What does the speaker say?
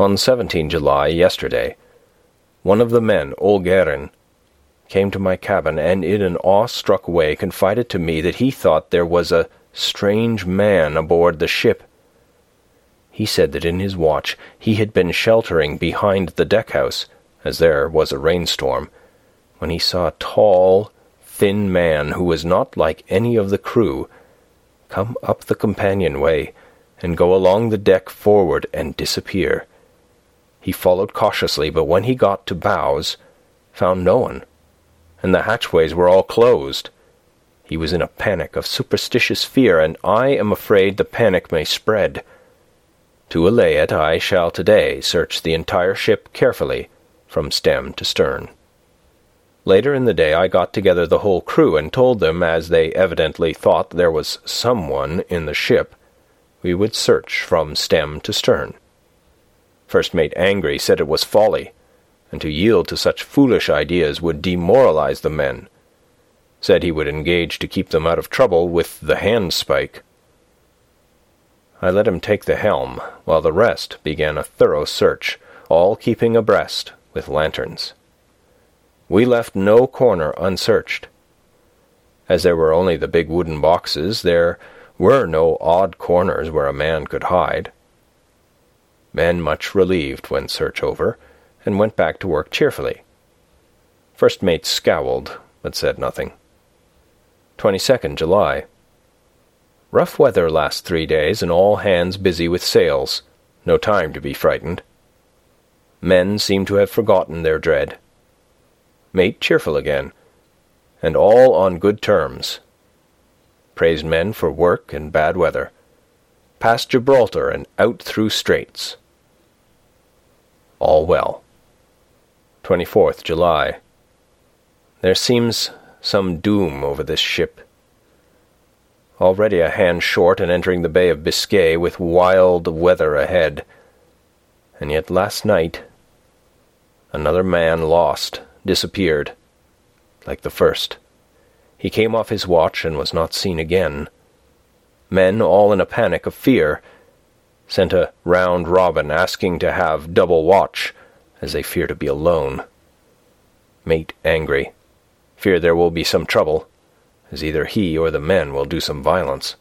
On 17 July, yesterday, one of the men, Olgaren, came to my cabin and in an awe-struck way confided to me that he thought there was a strange man aboard the ship. He said that in his watch he had been sheltering behind the deck-house, as there was a rainstorm, when he saw a tall, thin man who was not like any of the crew come up the companionway and go along the deck forward and disappear. He followed cautiously, but when he got to bows, found no one, and the hatchways were all closed. He was in a panic of superstitious fear, and I am afraid the panic may spread. To allay it, I shall today search the entire ship carefully, from stem to stern. Later in the day I got together the whole crew and told them, as they evidently thought there was someone in the ship, we would search from stem to stern. First Mate Angry said it was folly, and to yield to such foolish ideas would demoralize the men. Said he would engage to keep them out of trouble with the handspike. I let him take the helm, while the rest began a thorough search, all keeping abreast with lanterns. We left no corner unsearched. As there were only the big wooden boxes, there were no odd corners where a man could hide. Men much relieved when search over, and went back to work cheerfully. First mate scowled, but said nothing. 22nd July. Rough weather last three days, and all hands busy with sails. No time to be frightened. Men seem to have forgotten their dread mate cheerful again, and all on good terms. Praised men for work and bad weather. Past Gibraltar and out through straits. All well. 24th July. There seems some doom over this ship. Already a hand short and entering the Bay of Biscay with wild weather ahead. And yet last night another man lost disappeared, like the first. He came off his watch and was not seen again. Men, all in a panic of fear, sent a round robin asking to have double watch, as they fear to be alone. Mate angry. Fear there will be some trouble, as either he or the men will do some violence.